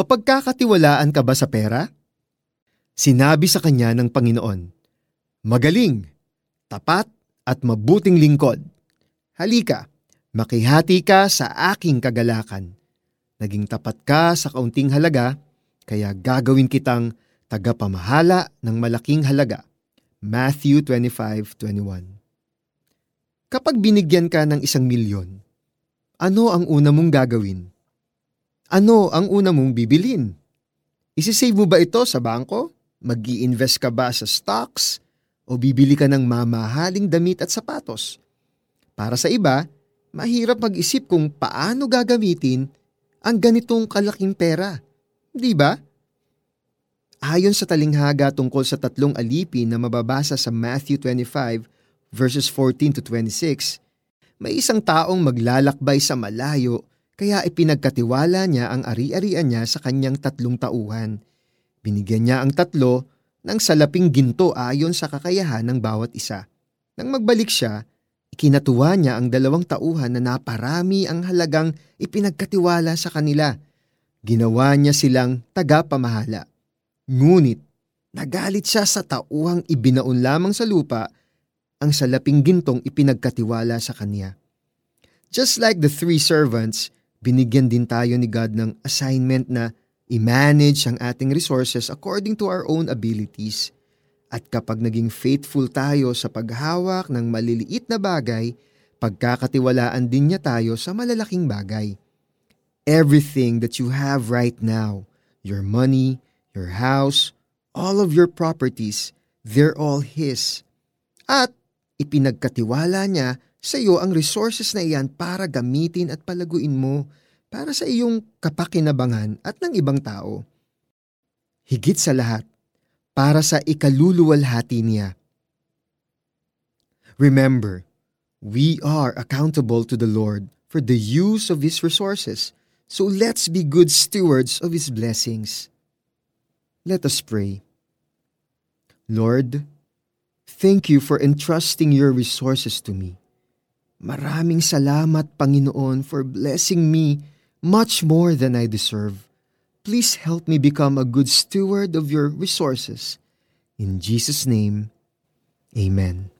Mapagkakatiwalaan ka ba sa pera? Sinabi sa kanya ng Panginoon, Magaling, tapat at mabuting lingkod. Halika, makihati ka sa aking kagalakan. Naging tapat ka sa kaunting halaga, kaya gagawin kitang tagapamahala ng malaking halaga. Matthew 25:21. Kapag binigyan ka ng isang milyon, ano ang una mong gagawin? Ano ang una mong bibilin? Isisave mo ba ito sa bangko? mag invest ka ba sa stocks? O bibili ka ng mamahaling damit at sapatos? Para sa iba, mahirap mag-isip kung paano gagamitin ang ganitong kalaking pera. Di ba? Ayon sa talinghaga tungkol sa tatlong alipin na mababasa sa Matthew 25 verses 14 to 26, may isang taong maglalakbay sa malayo kaya ipinagkatiwala niya ang ari-arian niya sa kanyang tatlong tauhan. Binigyan niya ang tatlo ng salaping ginto ayon sa kakayahan ng bawat isa. Nang magbalik siya, ikinatuwa niya ang dalawang tauhan na naparami ang halagang ipinagkatiwala sa kanila. Ginawa niya silang tagapamahala. Ngunit, nagalit siya sa tauhang ibinaon lamang sa lupa ang salaping gintong ipinagkatiwala sa kanya. Just like the three servants, binigyan din tayo ni God ng assignment na i-manage ang ating resources according to our own abilities. At kapag naging faithful tayo sa paghawak ng maliliit na bagay, pagkakatiwalaan din niya tayo sa malalaking bagay. Everything that you have right now, your money, your house, all of your properties, they're all His. At ipinagkatiwala niya sa iyo ang resources na iyan para gamitin at palaguin mo para sa iyong kapakinabangan at ng ibang tao. Higit sa lahat, para sa ikaluluwalhati niya. Remember, we are accountable to the Lord for the use of His resources, so let's be good stewards of His blessings. Let us pray. Lord, thank you for entrusting your resources to me. Maraming salamat, Panginoon, for blessing me much more than I deserve. Please help me become a good steward of your resources. In Jesus' name, Amen.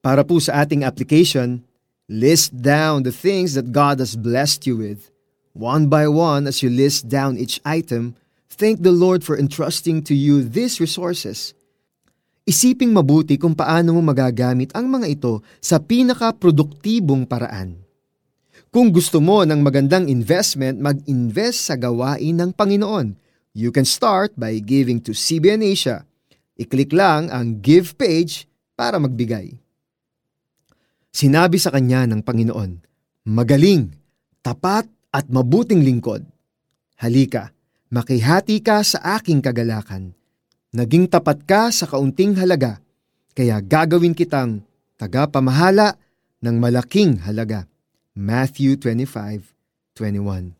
Para po sa ating application, list down the things that God has blessed you with. One by one, as you list down each item, Thank the Lord for entrusting to you these resources. Isiping mabuti kung paano mo magagamit ang mga ito sa pinaka-produktibong paraan. Kung gusto mo ng magandang investment, mag-invest sa gawain ng Panginoon. You can start by giving to CBN Asia. I-click lang ang Give page para magbigay. Sinabi sa kanya ng Panginoon, Magaling, tapat at mabuting lingkod. Halika, makihati ka sa aking kagalakan. Naging tapat ka sa kaunting halaga, kaya gagawin kitang tagapamahala ng malaking halaga. Matthew 25:21.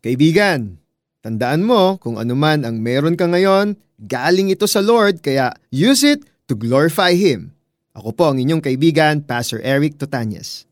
Kaibigan, tandaan mo kung anuman ang meron ka ngayon, galing ito sa Lord kaya use it to glorify Him. Ako po ang inyong kaibigan, Pastor Eric Totanyes.